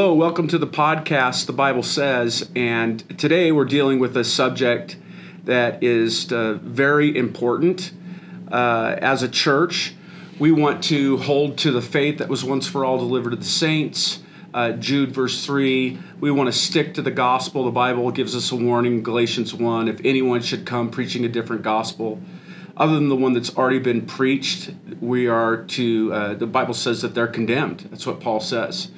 Hello, welcome to the podcast, The Bible Says. And today we're dealing with a subject that is uh, very important. Uh, as a church, we want to hold to the faith that was once for all delivered to the saints. Uh, Jude, verse 3. We want to stick to the gospel. The Bible gives us a warning, Galatians 1. If anyone should come preaching a different gospel, other than the one that's already been preached, we are to, uh, the Bible says that they're condemned. That's what Paul says.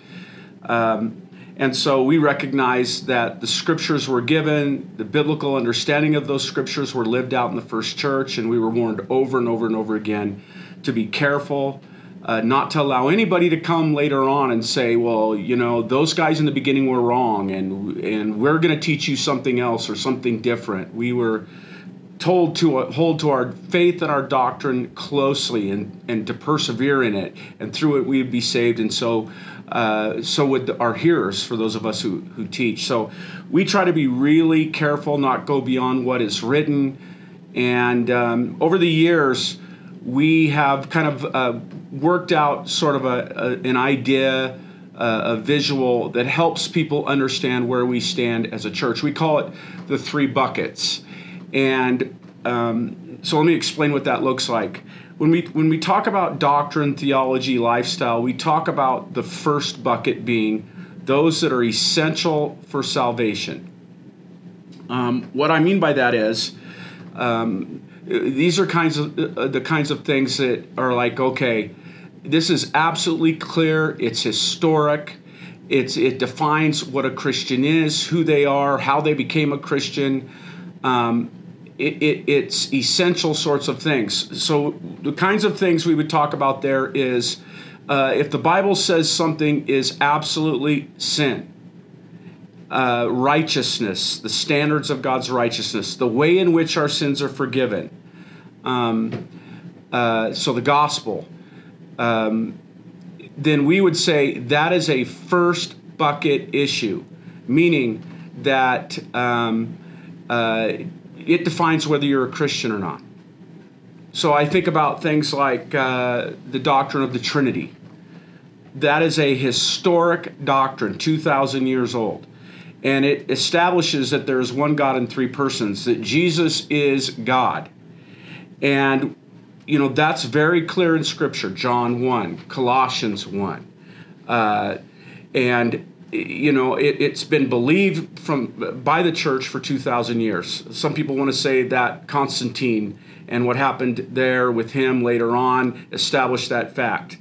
Um, and so we recognize that the scriptures were given, the biblical understanding of those scriptures were lived out in the first church, and we were warned over and over and over again to be careful, uh, not to allow anybody to come later on and say, well, you know, those guys in the beginning were wrong, and, and we're going to teach you something else or something different. We were told to uh, hold to our faith and our doctrine closely and, and to persevere in it, and through it we would be saved. And so uh, so would our hearers for those of us who, who teach. So we try to be really careful, not go beyond what is written. And um, over the years, we have kind of uh, worked out sort of a, a an idea, uh, a visual that helps people understand where we stand as a church. We call it the three buckets. And um, so let me explain what that looks like when we when we talk about doctrine, theology, lifestyle, we talk about the first bucket being those that are essential for salvation. Um, what I mean by that is um, these are kinds of uh, the kinds of things that are like okay, this is absolutely clear. It's historic. It's it defines what a Christian is, who they are, how they became a Christian. Um, it, it, it's essential sorts of things. So the kinds of things we would talk about there is uh, if the Bible says something is absolutely sin, uh, righteousness, the standards of God's righteousness, the way in which our sins are forgiven. Um, uh, so the gospel. Um, then we would say that is a first bucket issue, meaning that um, uh, it defines whether you're a Christian or not. So I think about things like uh, the doctrine of the Trinity. That is a historic doctrine, 2,000 years old. And it establishes that there is one God in three persons, that Jesus is God. And, you know, that's very clear in Scripture John 1, Colossians 1. Uh, and you know it, has been believed from by the church for 2000 years. Some people want to say that constantine and what happened there with him later on established that fact.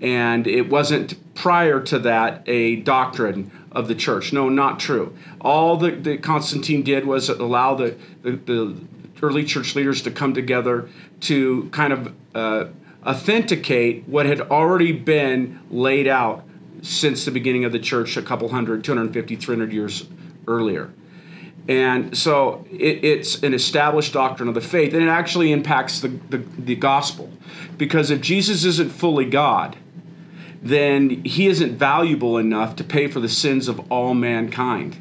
And it wasn't prior to that a doctrine of the church. No not true. All that, constantine did was allow the, the, the, early church leaders to come together to kind of uh, authenticate what had already been laid out since the beginning of the church a couple hundred, 250, 300 years earlier. And so it, it's an established doctrine of the faith, and it actually impacts the, the, the, gospel. Because if Jesus isn't fully God, then he isn't valuable enough to pay for the sins of all mankind.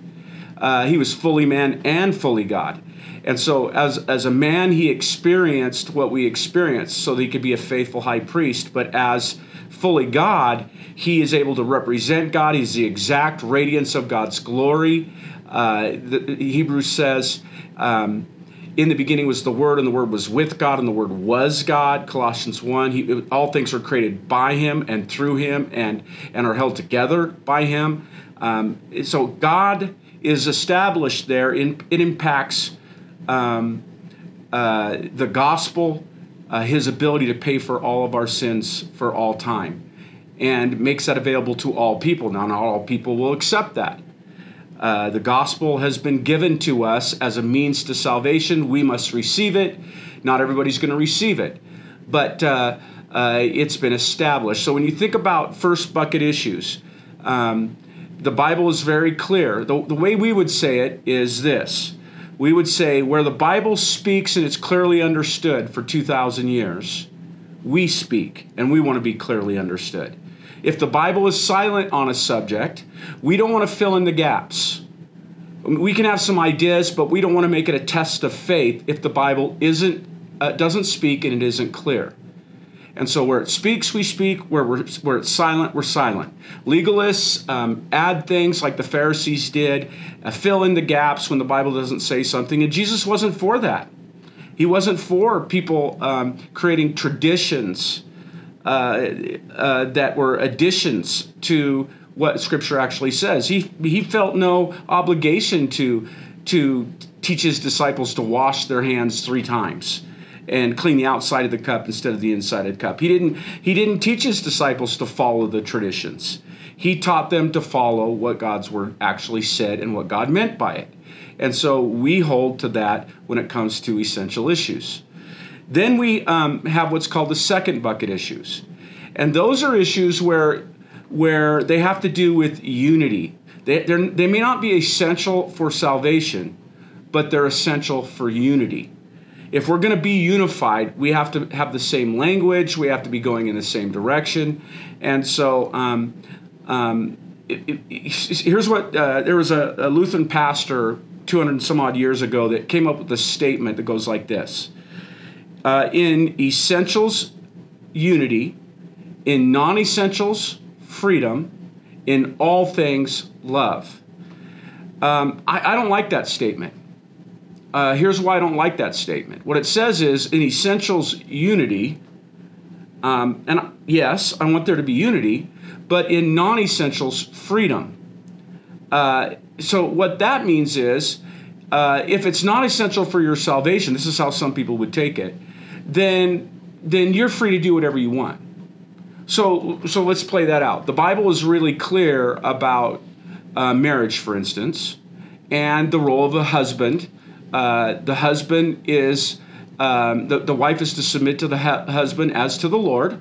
Uh, he was fully man and fully God. And so, as, as a man, he experienced what we experienced so that he could be a faithful high priest. But as fully God, he is able to represent God. He's the exact radiance of God's glory. Uh, the, Hebrews says, um, in the beginning was the Word, and the Word was with God, and the Word was God. Colossians 1. He, all things are created by Him and through Him and, and are held together by Him. Um, so God is established there. In, it impacts um, uh, the gospel, uh, His ability to pay for all of our sins for all time and makes that available to all people. Now, not all people will accept that. Uh, the gospel has been given to us as a means to salvation. We must receive it. Not everybody's going to receive it, but uh, uh, it's been established. So when you think about first bucket issues, um, the Bible is very clear. The, the way we would say it is this we would say, where the Bible speaks and it's clearly understood for 2,000 years, we speak and we want to be clearly understood. If the Bible is silent on a subject, we don't want to fill in the gaps. We can have some ideas, but we don't want to make it a test of faith if the Bible isn't uh, doesn't speak and it isn't clear. And so where it speaks, we speak. Where, we're, where it's silent, we're silent. Legalists um, add things like the Pharisees did, uh, fill in the gaps when the Bible doesn't say something. And Jesus wasn't for that. He wasn't for people um, creating traditions uh, uh, that were additions to what Scripture actually says. He, he felt no obligation to, to teach his disciples to wash their hands three times and clean the outside of the cup instead of the inside of the cup. He didn't, he didn't teach his disciples to follow the traditions. He taught them to follow what God's word actually said and what God meant by it. And so we hold to that when it comes to essential issues. Then we um, have what's called the second bucket issues. And those are issues where, where they have to do with unity. They, they may not be essential for salvation, but they're essential for unity if we're going to be unified, we have to have the same language. We have to be going in the same direction. And so, um, um, it, it, here's what uh, there was a, a, Lutheran pastor 200 some odd years ago that came up with a statement that goes like this uh, In essentials, unity, in non essentials, freedom, in all things, love. Um, I, I don't like that statement. Uh, here's why I don't like that statement. What it says is in essentials, unity. Um, and yes, I want there to be unity, but in non essentials, freedom. Uh, so, what that means is uh, if it's not essential for your salvation, this is how some people would take it, then, then you're free to do whatever you want. So, so let's play that out. The Bible is really clear about uh, marriage, for instance, and the role of a husband uh, the husband is, um, the, the wife is to submit to the husband as to the Lord,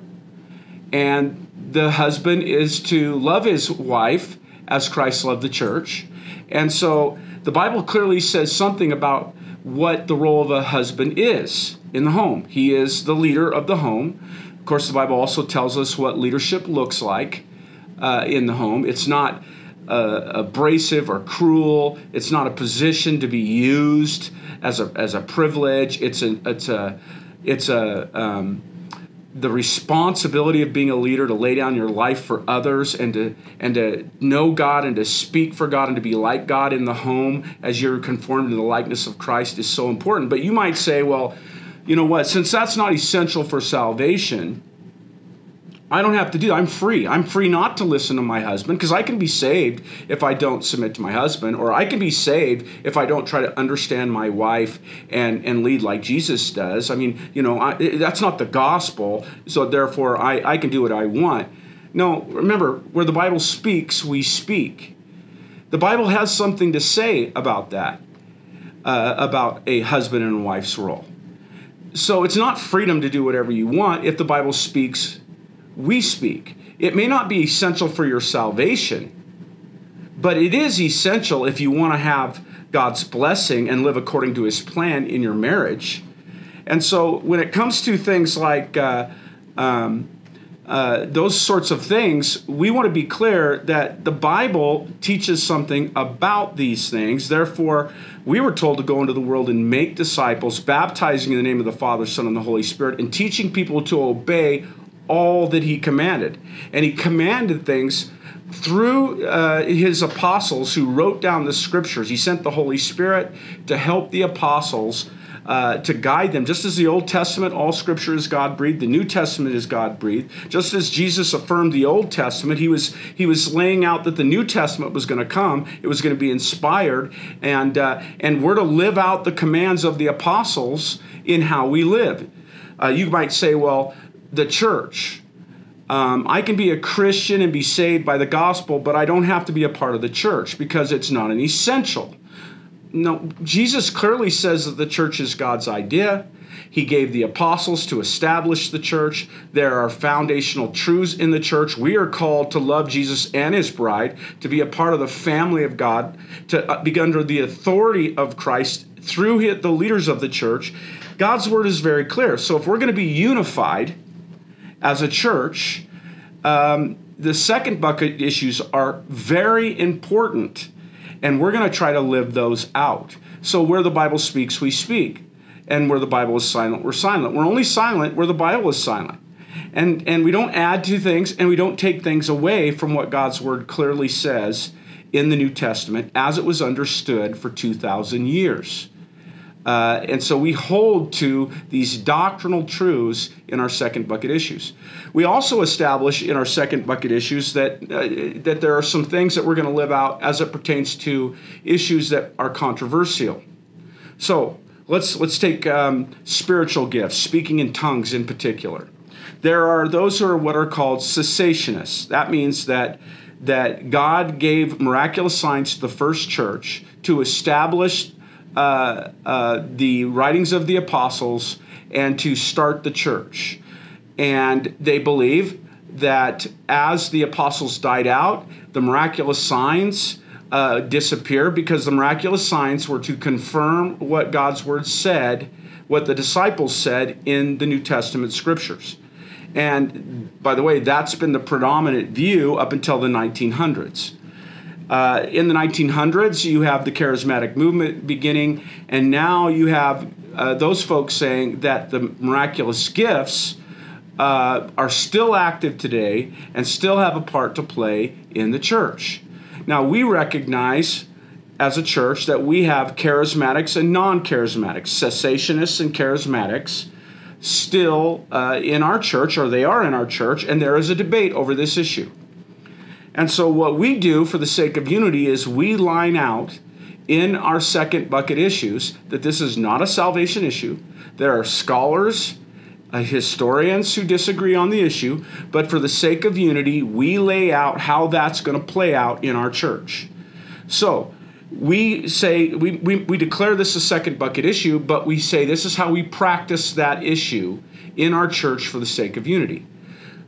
and the husband is to love his wife as Christ loved the church. And so the Bible clearly says something about what the role of a husband is in the home. He is the leader of the home. Of course, the Bible also tells us what leadership looks like uh, in the home. It's not uh, abrasive or cruel. It's not a position to be used as a as a privilege. It's a it's a it's a um, the responsibility of being a leader to lay down your life for others and to and to know God and to speak for God and to be like God in the home as you're conformed to the likeness of Christ is so important. But you might say, well, you know what? Since that's not essential for salvation, I don't have to do that. I'm free. I'm free not to listen to my husband because I can be saved if I don't submit to my husband, or I can be saved if I don't try to understand my wife and, and lead like Jesus does. I mean, you know, I, that's not the gospel, so therefore I, I can do what I want. No, remember, where the Bible speaks, we speak. The Bible has something to say about that, uh, about a husband and wife's role. So it's not freedom to do whatever you want if the Bible speaks we speak. It may not be essential for your salvation, but it is essential if you want to have God's blessing and live according to his plan in your marriage. And so when it comes to things like uh, um, uh, those sorts of things, we want to be clear that the Bible teaches something about these things. Therefore, we were told to go into the world and make disciples, baptizing in the name of the Father, Son, and the Holy Spirit, and teaching people to obey all that he commanded. And he commanded things through uh, his apostles who wrote down the scriptures. He sent the Holy Spirit to help the apostles. Uh, to guide them. Just as the Old Testament, all scripture is God breathed, the New Testament is God breathed. Just as Jesus affirmed the Old Testament, he was, he was laying out that the New Testament was going to come, it was going to be inspired, and, uh, and we're to live out the commands of the apostles in how we live. Uh, you might say, well, the church. Um, I can be a Christian and be saved by the gospel, but I don't have to be a part of the church because it's not an essential. No, Jesus clearly says that the church is God's idea. He gave the apostles to establish the church. There are foundational truths in the church. We are called to love Jesus and his bride, to be a part of the family of God, to uh, be under the authority of Christ through the leaders of the church. God's word is very clear. So if we're going to be unified, as a church, um, the second bucket issues are very important, and we're going to try to live those out. So, where the Bible speaks, we speak, and where the Bible is silent, we're silent. We're only silent where the Bible is silent. And, and we don't add to things and we don't take things away from what God's word clearly says in the New Testament as it was understood for 2,000 years. Uh, and so we hold to these doctrinal truths in our second bucket issues. We also establish in our second bucket issues that, uh, that there are some things that we're going to live out as it pertains to issues that are controversial. So let's, let's take um, spiritual gifts, speaking in tongues in particular. There are those who are what are called cessationists. That means that that God gave miraculous signs to the first church to establish uh, uh, the writings of the apostles and to start the church. And they believe that as the apostles died out, the miraculous signs uh, disappear because the miraculous signs were to confirm what God's word said, what the disciples said in the New Testament scriptures. And by the way, that's been the predominant view up until the 1900s. Uh, in the 1900s, you have the charismatic movement beginning, and now you have uh, those folks saying that the miraculous gifts uh, are still active today and still have a part to play in the church. Now, we recognize as a church that we have charismatics and non charismatics, cessationists and charismatics still uh, in our church, or they are in our church, and there is a debate over this issue. And so, what we do for the sake of unity is we line out in our second bucket issues that this is not a salvation issue. There are scholars, uh, historians who disagree on the issue, but for the sake of unity, we lay out how that's going to play out in our church. So, we say we, we, we declare this a second bucket issue, but we say this is how we practice that issue in our church for the sake of unity.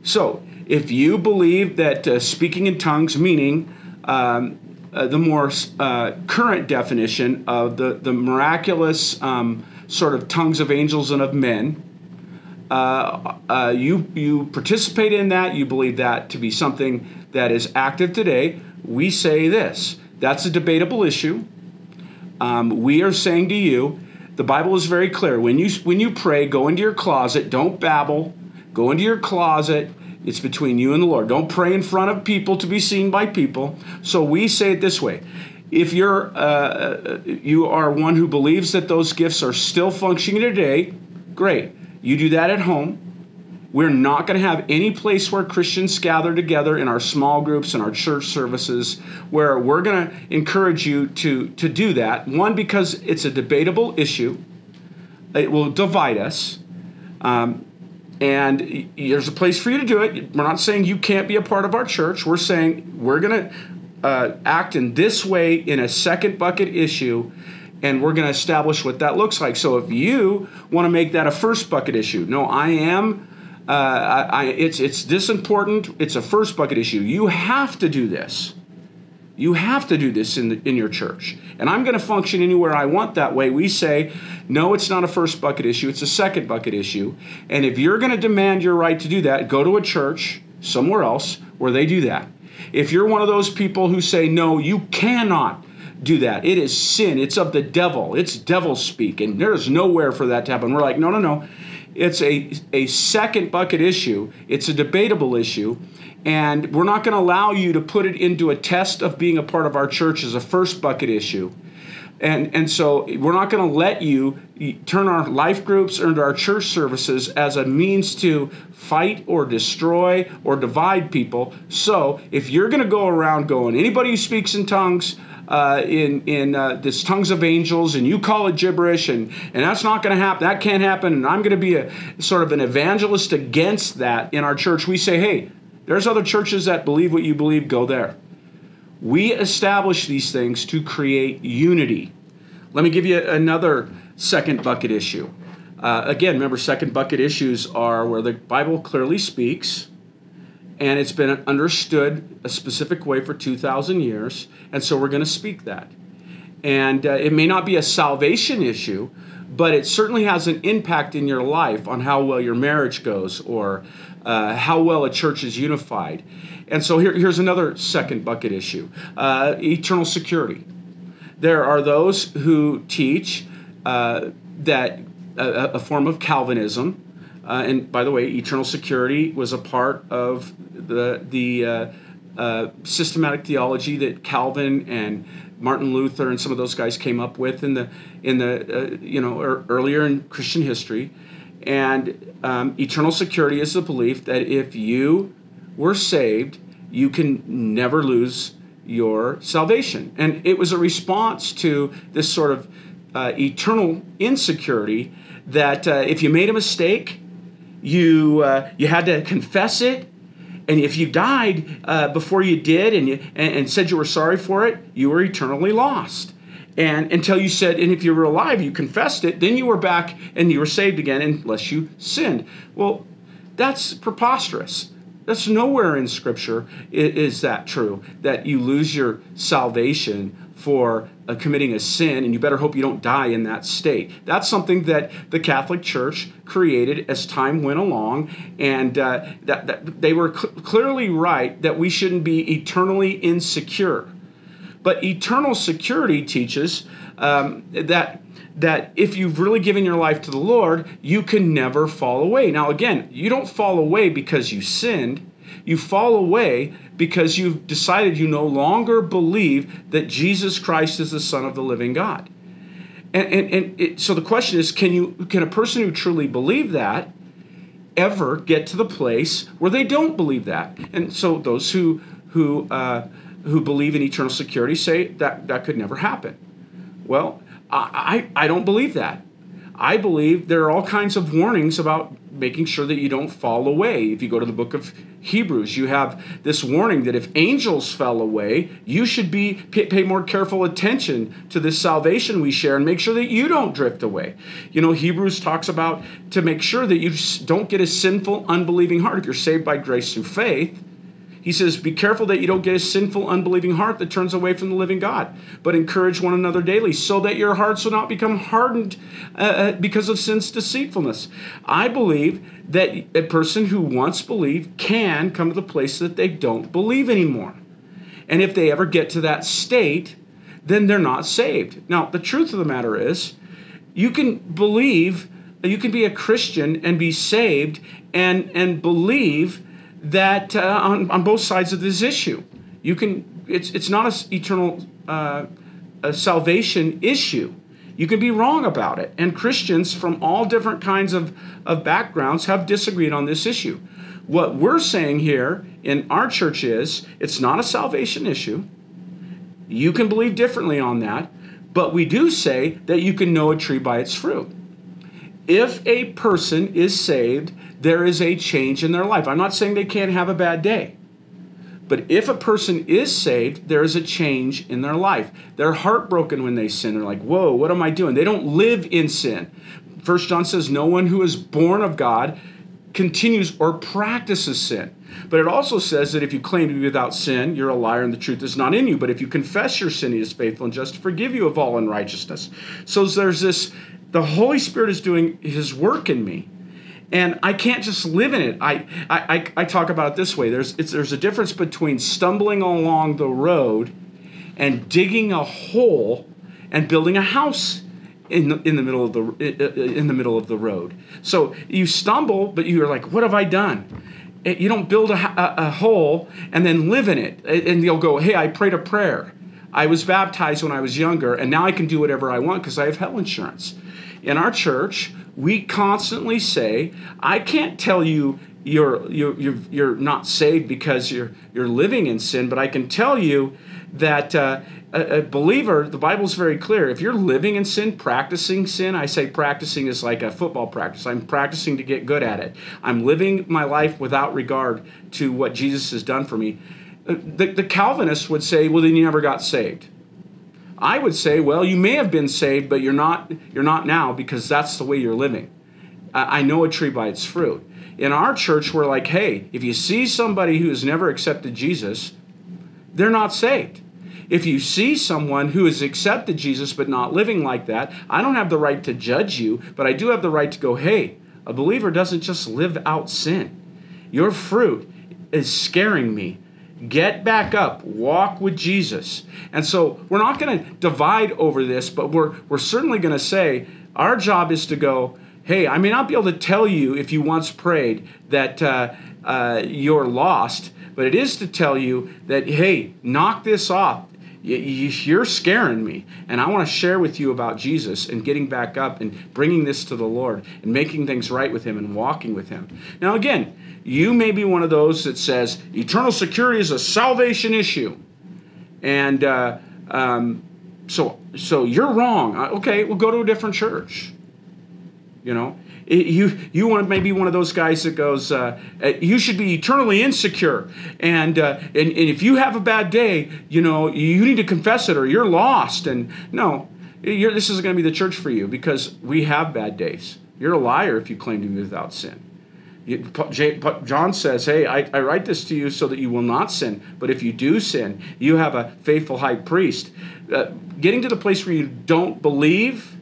So, if you believe that uh, speaking in tongues, meaning um, uh, the more uh, current definition of the, the miraculous um, sort of tongues of angels and of men, uh, uh, you, you participate in that, you believe that to be something that is active today, we say this that's a debatable issue. Um, we are saying to you, the Bible is very clear. When you when you pray, go into your closet. Don't babble. Go into your closet. It's between you and the Lord. Don't pray in front of people to be seen by people. So we say it this way: If you're uh, you are one who believes that those gifts are still functioning today, great. You do that at home. We're not going to have any place where Christians gather together in our small groups and our church services where we're going to encourage you to, to do that. One, because it's a debatable issue, it will divide us. Um, and there's a place for you to do it. We're not saying you can't be a part of our church. We're saying we're going to uh, act in this way in a second bucket issue and we're going to establish what that looks like. So if you want to make that a first bucket issue, no, I am uh, I, I, it's it's this important. It's a first bucket issue. You have to do this. You have to do this in the, in your church. And I'm going to function anywhere I want that way. We say, no, it's not a first bucket issue. It's a second bucket issue. And if you're going to demand your right to do that, go to a church somewhere else where they do that. If you're one of those people who say, no, you cannot do that. It is sin. It's of the devil. It's devil speak. And there's nowhere for that to happen. We're like, no, no, no. It's a, a second bucket issue, it's a debatable issue, and we're not going to allow you to put it into a test of being a part of our church as a first bucket issue. And, and so we're not going to let you turn our life groups into our church services as a means to fight or destroy or divide people. So if you're going to go around going, anybody who speaks in tongues, uh, in in uh, this tongues of angels, and you call it gibberish, and and that's not going to happen. That can't happen. And I'm going to be a sort of an evangelist against that in our church. We say, hey, there's other churches that believe what you believe. Go there. We establish these things to create unity. Let me give you another second bucket issue. Uh, again, remember, second bucket issues are where the Bible clearly speaks and it's been understood a specific way for 2,000 years, and so we're going to speak that. And uh, it may not be a salvation issue, but it certainly has an impact in your life on how well your marriage goes or uh, how well a church is unified. And so here, here's another second bucket issue uh, eternal security. There are those who teach uh, that a, a form of Calvinism Uh, and by the way, eternal security was a part of the the uh, uh, systematic theology that Calvin and Martin Luther and some of those guys came up with in the in the uh, you know er, earlier in Christian history. And um, eternal security is the belief that if you were saved, you can never lose your salvation. And it was a response to this sort of uh, eternal insecurity that uh, if you made a mistake, you uh, you had to confess it, and if you died uh, before you did and you and, and said you were sorry for it, you were eternally lost. And until you said, and if you were alive, you confessed it, then you were back and you were saved again, unless you sinned. Well, that's preposterous. That's nowhere in Scripture is that true, that you lose your salvation for uh, committing a sin, and you better hope you don't die in that state. That's something that the Catholic Church created as time went along, and uh, that, that, they were cl- clearly right that we shouldn't be eternally insecure. But eternal security teaches um, that that if you've really given your life to the Lord, you can never fall away. Now, again, you don't fall away because you sinned. You fall away because you've decided you no longer believe that Jesus Christ is the Son of the living God. And, and, and it, so the question is can, you, can a person who truly believe that ever get to the place where they don't believe that? And so those who, who, uh, who believe in eternal security say that that could never happen. Well, I, I don't believe that. I believe there are all kinds of warnings about making sure that you don't fall away. If you go to the book of Hebrews, you have this warning that if angels fell away, you should be pay more careful attention to this salvation we share and make sure that you don't drift away. You know, Hebrews talks about to make sure that you don't get a sinful, unbelieving heart. If you're saved by grace through faith, he says, Be careful that you don't get a sinful, unbelieving heart that turns away from the living God, but encourage one another daily so that your hearts will not become hardened uh, uh, because of sin's deceitfulness. I believe that a person who once believed can come to the place that they don't believe anymore. And if they ever get to that state, then they're not saved. Now, the truth of the matter is, you can believe, you can be a Christian and be saved and, and believe that uh, on, on both sides of this issue. You can, it's, it's not an eternal uh, salvation issue. You can be wrong about it. And Christians from all different kinds of, of backgrounds have disagreed on this issue. What we're saying here in our church is it's not a salvation issue. You can believe differently on that, but we do say that you can know a tree by its fruit. If a person is saved, there is a change in their life. I'm not saying they can't have a bad day. But if a person is saved, there is a change in their life. They're heartbroken when they sin. They're like, whoa, what am I doing? They don't live in sin. First John says, no one who is born of God continues or practices sin. But it also says that if you claim to be without sin, you're a liar and the truth is not in you. But if you confess your sin, he is faithful and just to forgive you of all unrighteousness. So there's this, the Holy Spirit is doing his work in me and I can't just live in it. I, I, I talk about it this way there's, there's a difference between stumbling along the road and digging a hole and building a house in the, in the middle of the in the middle of the road. So you stumble, but you're like, "What have I done?" You don't build a, a, a hole and then live in it, and you'll go, "Hey, I prayed a prayer. I was baptized when I was younger, and now I can do whatever I want because I have health insurance." In our church, we constantly say, I can't tell you you're, you're, you're, you're not saved because you're, you're living in sin, but I can tell you that uh, a, a, believer, the Bible's very clear. If you're living in sin, practicing sin, I say practicing is like a football practice. I'm practicing to get good at it. I'm living my life without regard to what Jesus has done for me. Uh, the, the Calvinists would say, well, then you never got saved. I would say, well, you may have been saved, but you're not, you're not now because that's the way you're living. I, I know a tree by its fruit. In our church, we're like, hey, if you see somebody who has never accepted Jesus, they're not saved. If you see someone who has accepted Jesus but not living like that, I don't have the right to judge you, but I do have the right to go, hey, a believer doesn't just live out sin. Your fruit is scaring me. Get back up, walk with Jesus. And so we're not going to divide over this, but we're, we're certainly going to say our job is to go, Hey, I may not be able to tell you if you once prayed that uh, uh, you're lost, but it is to tell you that, hey, knock this off. You're scaring me. And I want to share with you about Jesus and getting back up and bringing this to the Lord and making things right with Him and walking with Him. Now, again, you may be one of those that says eternal security is a salvation issue. And uh, um, so, so you're wrong. Uh, okay, we'll go to a different church. You know, you you want to maybe one of those guys that goes, uh, uh, you should be eternally insecure, and, uh, and and if you have a bad day, you know you need to confess it or you're lost. And no, this is going to be the church for you because we have bad days. You're a liar if you claim to be without sin. John says, Hey, I, I, write this to you so that you will not sin. But if you do sin, you have a faithful high priest. Uh, getting to the place where you don't believe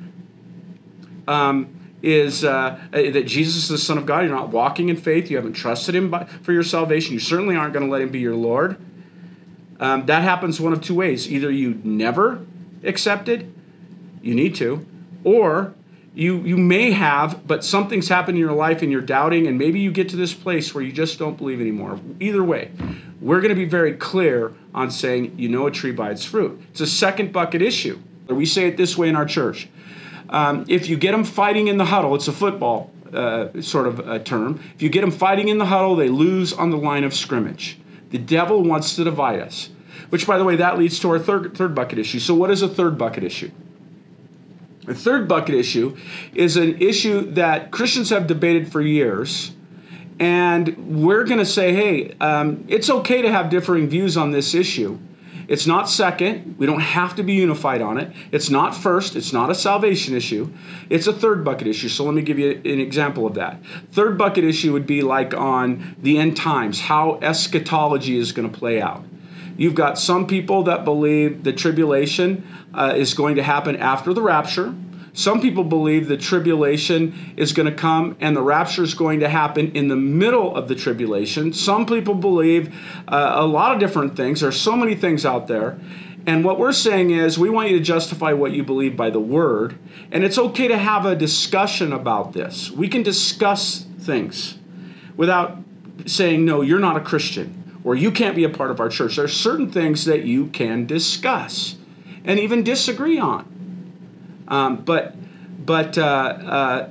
um, is uh, that Jesus is the Son of God. You're not walking in faith. You haven't trusted Him by, for your salvation. You certainly aren't going to let Him be your Lord. Um, that happens one of two ways. Either you never accepted, you need to, or you you may have, but something's happened in your life and you're doubting, and maybe you get to this place where you just don't believe anymore. Either way, we're going to be very clear on saying you know a tree by its fruit. It's a second bucket issue. We say it this way in our church. Um, if you get them fighting in the huddle, it's a football uh, sort of a term. If you get them fighting in the huddle, they lose on the line of scrimmage. The devil wants to divide us. Which, by the way, that leads to our third, third bucket issue. So, what is a third bucket issue? The third bucket issue is an issue that Christians have debated for years. And we're going to say, hey, um, it's okay to have differing views on this issue. It's not second. We don't have to be unified on it. It's not first. It's not a salvation issue. It's a third bucket issue. So let me give you an example of that. Third bucket issue would be like on the end times, how eschatology is going to play out. You've got some people that believe the tribulation uh, is going to happen after the rapture. Some people believe the tribulation is going to come and the rapture is going to happen in the middle of the tribulation. Some people believe uh, a lot of different things. There's so many things out there. And what we're saying is, we want you to justify what you believe by the word. And it's okay to have a discussion about this. We can discuss things without saying, no, you're not a Christian or you can't be a part of our church. There are certain things that you can discuss and even disagree on. Um, but but uh, uh,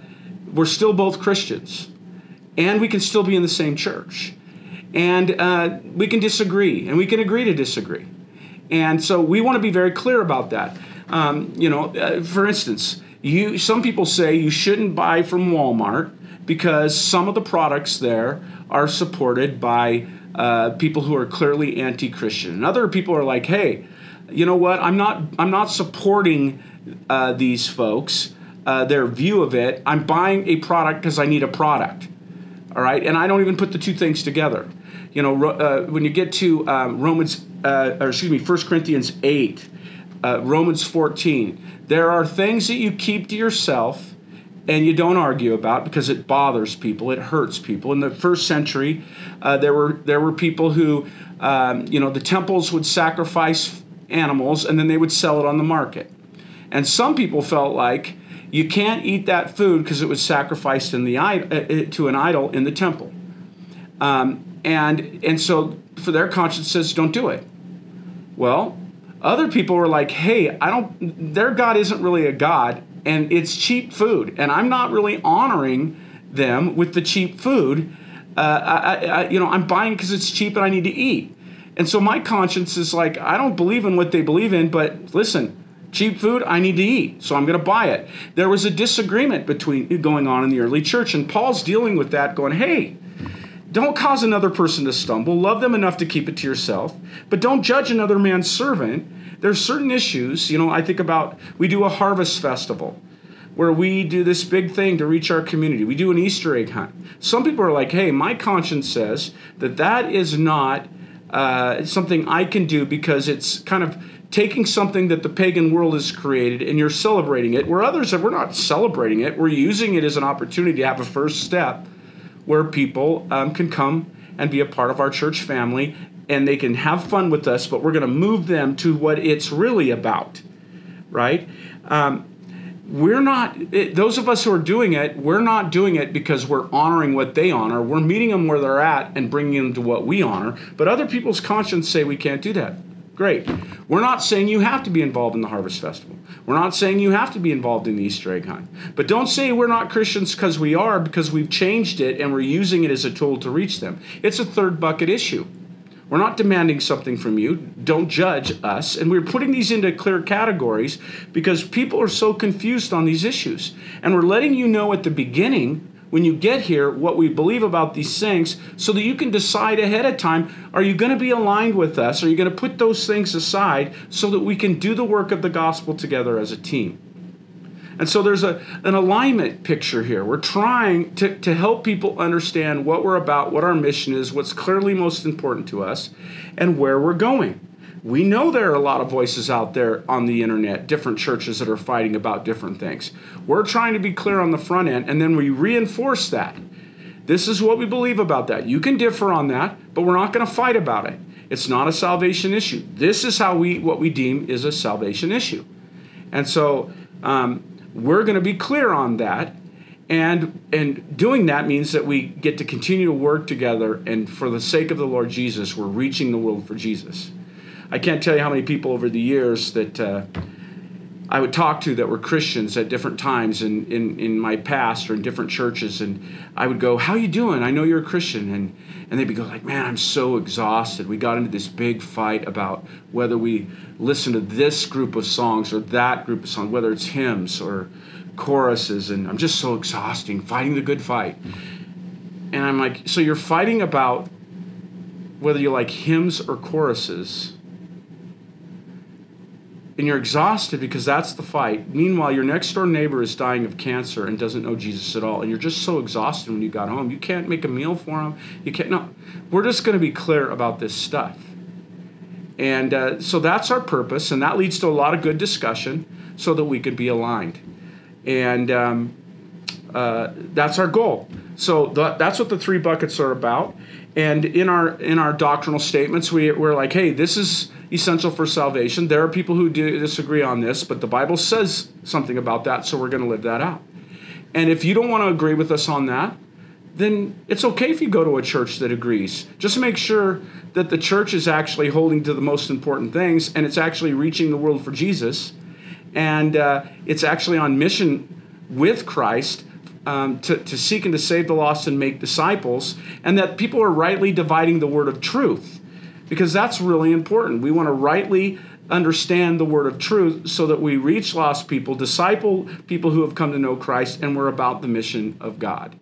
we're still both Christians, and we can still be in the same church, and uh, we can disagree, and we can agree to disagree, and so we want to be very clear about that. Um, you know, uh, for instance, you some people say you shouldn't buy from Walmart because some of the products there are supported by uh, people who are clearly anti-Christian, and other people are like, hey, you know what? I'm not I'm not supporting uh, these folks, uh, their view of it. I'm buying a product because I need a product. All right, and I don't even put the two things together. You know, uh, when you get to um, Romans, uh, or excuse me, First Corinthians 8, uh, Romans 14, there are things that you keep to yourself and you don't argue about because it bothers people, it hurts people. In the first century, uh, there were there were people who, um, you know, the temples would sacrifice animals and then they would sell it on the market. And some people felt like you can't eat that food because it was sacrificed in the uh, uh, to an idol in the temple. Um, and and so for their consciences, don't do it. Well, other people were like, hey, I don't. Their God isn't really a God, and it's cheap food, and I'm not really honoring them with the cheap food. Uh, I, I, you know, I'm buying because it's cheap and I need to eat. And so my conscience is like, I don't believe in what they believe in, but listen, cheap food i need to eat so i'm going to buy it there was a disagreement between going on in the early church and paul's dealing with that going hey don't cause another person to stumble love them enough to keep it to yourself but don't judge another man's servant there's certain issues you know i think about we do a harvest festival where we do this big thing to reach our community. We do an easter egg hunt. Some people are like hey my conscience says that that is not uh, something i can do because it's kind of taking something that the pagan world has created and you're celebrating it, where others have, we're not celebrating it, we're using it as an opportunity to have a first step where people um, can come and be a part of our church family and they can have fun with us, but we're going to move them to what it's really about, right? Um, we're not it, those of us who are doing it we're not doing it because we're honoring what they honor. We're meeting them where they're at and bringing them to what we honor. But other people's conscience say we can't do that. Great. We're not saying you have to be involved in the harvest festival. We're not saying you have to be involved in the easter egg hunt. But don't say we're not christians because we are because we've changed it and we're using it as a tool to reach them. It's a third bucket issue we're not demanding something from you. Don't judge us. And we're putting these into clear categories because people are so confused on these issues. And we're letting you know at the beginning when you get here what we believe about these things so that you can decide ahead of time are you going to be aligned with us? Are you going to put those things aside so that we can do the work of the gospel together as a team? And so there's a, an alignment picture here. We're trying to, to help people understand what we're about, what our mission is, what's clearly most important to us, and where we're going. We know there are a lot of voices out there on the internet, different churches that are fighting about different things. We're trying to be clear on the front end, and then we reinforce that. This is what we believe about that. You can differ on that, but we're not going to fight about it. It's not a salvation issue. This is how we what we deem is a salvation issue, and so um, we're going to be clear on that. And, and doing that means that we get to continue to work together, and for the sake of the Lord Jesus, we're reaching the world for Jesus. I can't tell you how many people over the years that uh, I would talk to that were Christians at different times in, in, in my past or in different churches, and I would go, "How you doing? I know you're a Christian," and and they'd be go like, "Man, I'm so exhausted. We got into this big fight about whether we listen to this group of songs or that group of songs, whether it's hymns or choruses, and I'm just so exhausting fighting the good fight." And I'm like, "So you're fighting about whether you like hymns or choruses?" And you're exhausted because that's the fight. Meanwhile, your next door neighbor is dying of cancer and doesn't know Jesus at all, and you're just so exhausted when you got home. You can't make a meal for him. You can't. No, we're just going to be clear about this stuff. And uh, so that's our purpose, and that leads to a lot of good discussion so that we can be aligned. And um, uh, that's our goal. So th- that's what the three buckets are about. And in our in our doctrinal statements, we, we're like, hey, this is essential for salvation. There are people who disagree on this, but the Bible says something about that, so we're going to live that out. And if you don't want to agree with us on that, then it's okay if you go to a church that agrees. Just make sure that the church is actually holding to the most important things and it's actually reaching the world for Jesus and uh, it's actually on mission with Christ um, to, to seek and to save the lost and make disciples, and that people are rightly dividing the word of truth because that's really important. We want to rightly understand the word of truth so that we reach lost people, disciple people who have come to know Christ, and we're about the mission of God.